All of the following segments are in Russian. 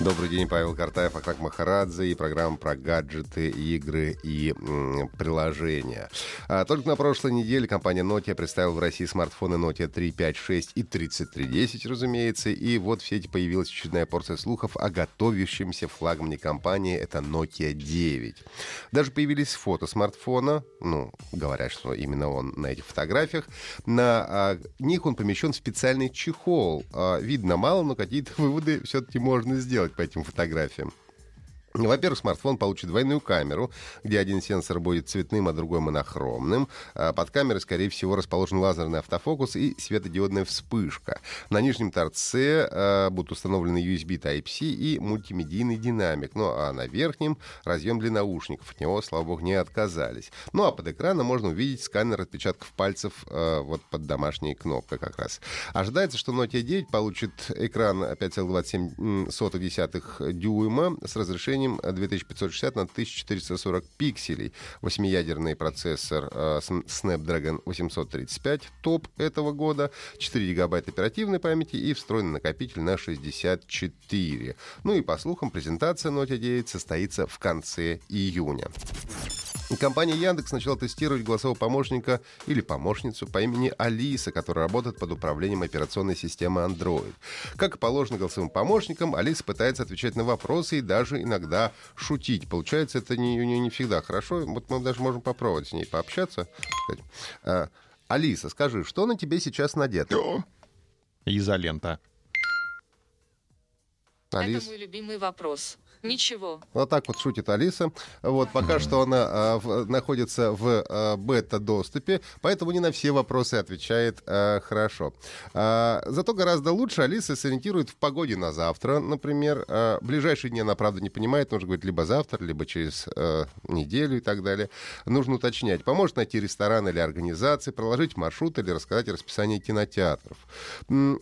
Добрый день, Павел Картаев, Акак Махарадзе и программа про гаджеты, игры и м, приложения. А, только на прошлой неделе компания Nokia представила в России смартфоны Nokia 3, 5, 6 и 3310, разумеется. И вот в сети появилась очередная порция слухов о готовящемся флагмане компании. Это Nokia 9. Даже появились фото смартфона. Ну, говорят, что именно он на этих фотографиях. На а, них он помещен в специальный чехол. А, видно мало, но какие-то выводы все-таки можно сделать по этим фотографиям. Во-первых, смартфон получит двойную камеру, где один сенсор будет цветным, а другой монохромным. А Под камерой, скорее всего, расположен лазерный автофокус и светодиодная вспышка. На нижнем торце э, будут установлены USB Type-C и мультимедийный динамик. Ну а на верхнем разъем для наушников. От него, слава богу, не отказались. Ну а под экраном можно увидеть сканер отпечатков пальцев э, вот под домашней кнопкой как раз. Ожидается, что Nokia 9 получит экран 5,27 дюйма с разрешением 2560 на 1440 пикселей. Восьмиядерный процессор э, Snapdragon 835 топ этого года, 4 гигабайта оперативной памяти и встроенный накопитель на 64. Ну и по слухам, презентация Note 9 состоится в конце июня. Компания Яндекс начала тестировать голосового помощника или помощницу по имени Алиса, которая работает под управлением операционной системы Android. Как и положено голосовым помощникам, Алиса пытается отвечать на вопросы и даже иногда шутить. Получается, это не, не, не всегда хорошо. Вот мы даже можем попробовать с ней пообщаться. А, Алиса, скажи, что на тебе сейчас надето? Изолента. Алис... Это мой любимый вопрос. Ничего. Вот так вот шутит Алиса. Вот пока что она а, в, находится в а, бета-доступе, поэтому не на все вопросы отвечает а, хорошо. А, зато гораздо лучше Алиса сориентирует в погоде на завтра, например. А, ближайшие дни она, правда, не понимает, нужно говорить либо завтра, либо через а, неделю и так далее. Нужно уточнять. Поможет найти ресторан или организации, проложить маршрут или рассказать расписание кинотеатров.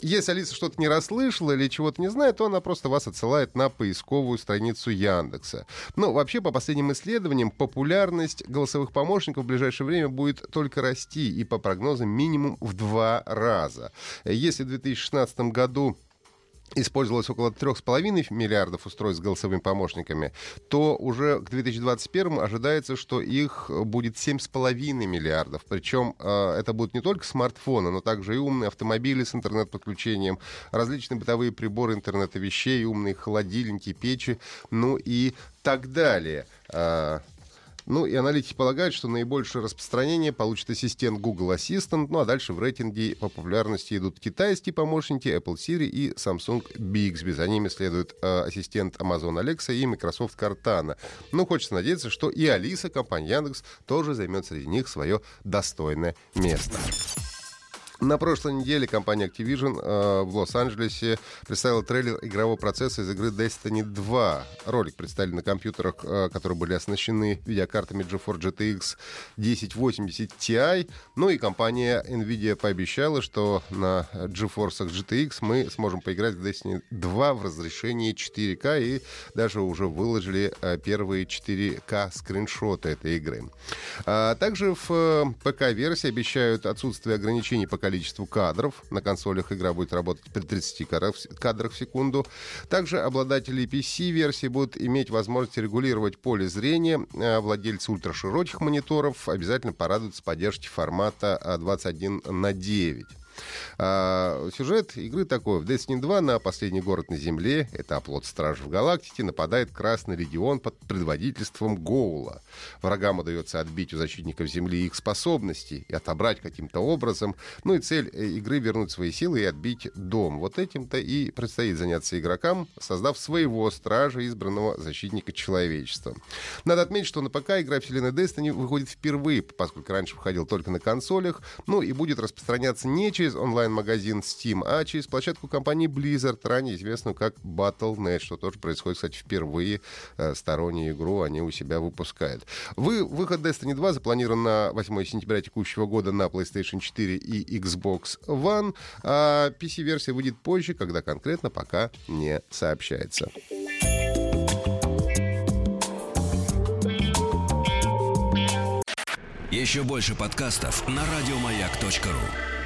Если Алиса что-то не расслышала или чего-то не знает, то она просто вас отсылает на поисковую страницу страницу Яндекса. Ну, вообще, по последним исследованиям, популярность голосовых помощников в ближайшее время будет только расти, и по прогнозам минимум в два раза. Если в 2016 году использовалось около 3,5 миллиардов устройств с голосовыми помощниками, то уже к 2021 ожидается, что их будет 7,5 миллиардов. Причем э, это будут не только смартфоны, но также и умные автомобили с интернет-подключением, различные бытовые приборы интернета вещей, умные холодильники, печи, ну и так далее. Ну и аналитики полагают, что наибольшее распространение получит ассистент Google Assistant, ну а дальше в рейтинге по популярности идут китайские помощники Apple Siri и Samsung Bixby. За ними следует э, ассистент Amazon Alexa и Microsoft Cortana. Ну, хочется надеяться, что и Алиса, компания Яндекс, тоже займет среди них свое достойное место. На прошлой неделе компания Activision э, в Лос-Анджелесе представила трейлер игрового процесса из игры Destiny 2. Ролик представили на компьютерах, э, которые были оснащены видеокартами GeForce GTX 1080 Ti. Ну и компания Nvidia пообещала, что на GeForce GTX мы сможем поиграть в Destiny 2 в разрешении 4К и даже уже выложили э, первые 4К скриншоты этой игры. А также в э, ПК-версии обещают отсутствие ограничений по количеству кадров. На консолях игра будет работать при 30 кадрах в секунду. Также обладатели PC-версии будут иметь возможность регулировать поле зрения. А владельцы ультрашироких мониторов обязательно порадуются поддержке формата 21 на 9. А, сюжет игры такой. В Destiny 2 на последний город на Земле, это оплот Стражи в Галактике, нападает Красный Легион под предводительством Гоула. Врагам удается отбить у защитников Земли их способности и отобрать каким-то образом. Ну и цель э, игры вернуть свои силы и отбить дом. Вот этим-то и предстоит заняться игрокам, создав своего стража, избранного защитника человечества. Надо отметить, что на ПК игра вселенной Destiny выходит впервые, поскольку раньше выходил только на консолях, ну и будет распространяться не через через онлайн-магазин Steam, а через площадку компании Blizzard, ранее известную как Battle.net, что тоже происходит, кстати, впервые. Э, стороннюю игру они у себя выпускают. Вы, выход Destiny 2 запланирован на 8 сентября текущего года на PlayStation 4 и Xbox One, а PC-версия выйдет позже, когда конкретно пока не сообщается. Еще больше подкастов на радиомаяк.ру.